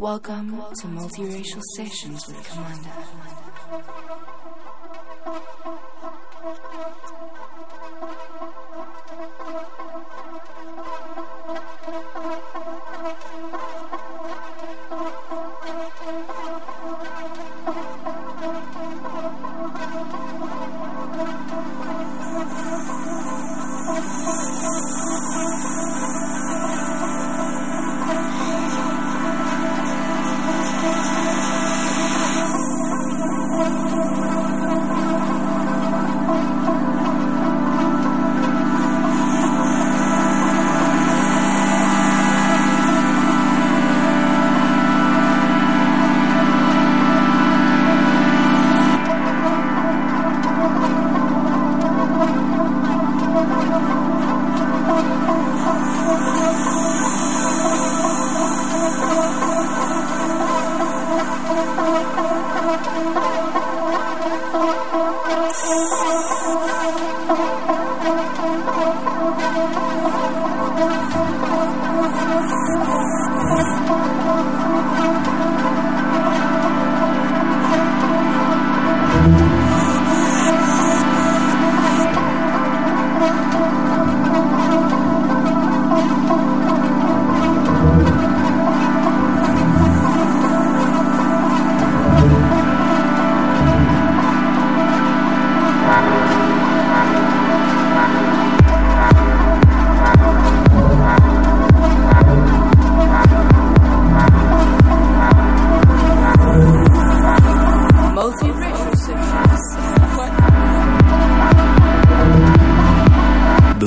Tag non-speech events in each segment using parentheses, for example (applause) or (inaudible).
Welcome to Multiracial Sessions with Kamanda.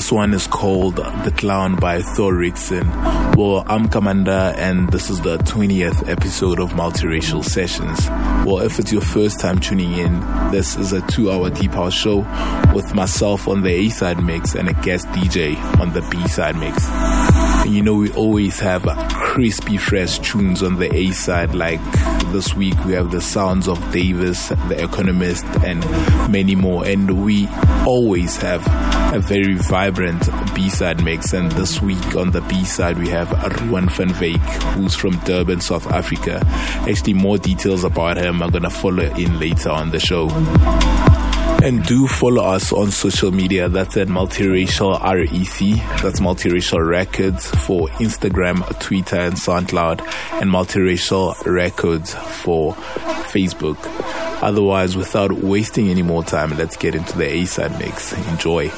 This one is called The Clown by Thor Rixon. Well, I'm Kamanda, and this is the 20th episode of Multiracial Sessions. Well, if it's your first time tuning in, this is a two hour deep house show with myself on the A side mix and a guest DJ on the B side mix. And you know, we always have crispy, fresh tunes on the A side. Like this week, we have the sounds of Davis, The Echonomist, and many more. And we always have a very vibrant B side mix. And this week on the B side, we have Ruan van Wyk, who's from Durban, South Africa. Actually, more details about him are gonna follow in later on the show. And do follow us on social media. That's at Multiracial REC. That's Multiracial Records for Instagram, Twitter, and SoundCloud. And Multiracial Records for Facebook. Otherwise, without wasting any more time, let's get into the A side mix. Enjoy.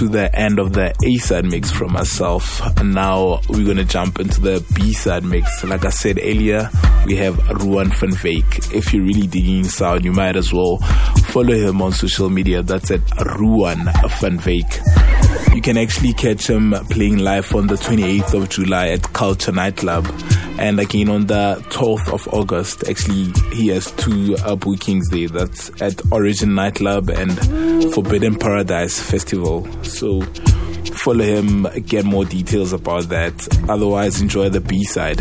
To the end of the A side mix from myself. And now we're to jump into the B side mix. Like I said earlier, we have Ruan van Wyk. If you're really digging sound, you might as well follow him on social media. That's at Ruan van Wyk. You can actually catch him playing live on the 28th of July at Culture Nightclub. And again on the 12th of August, actually, he has two uh, bookings there. That's at Origin Nightclub and Forbidden Paradise Festival. So follow him, get more details about that. Otherwise, enjoy the B side.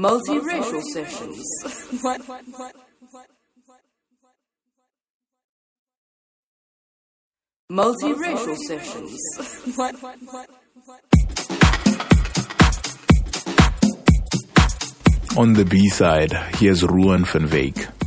Multiracial sessions. (laughs) what? Multiracial sessions. (laughs) what? On the B side, here's Ruan van Wyk.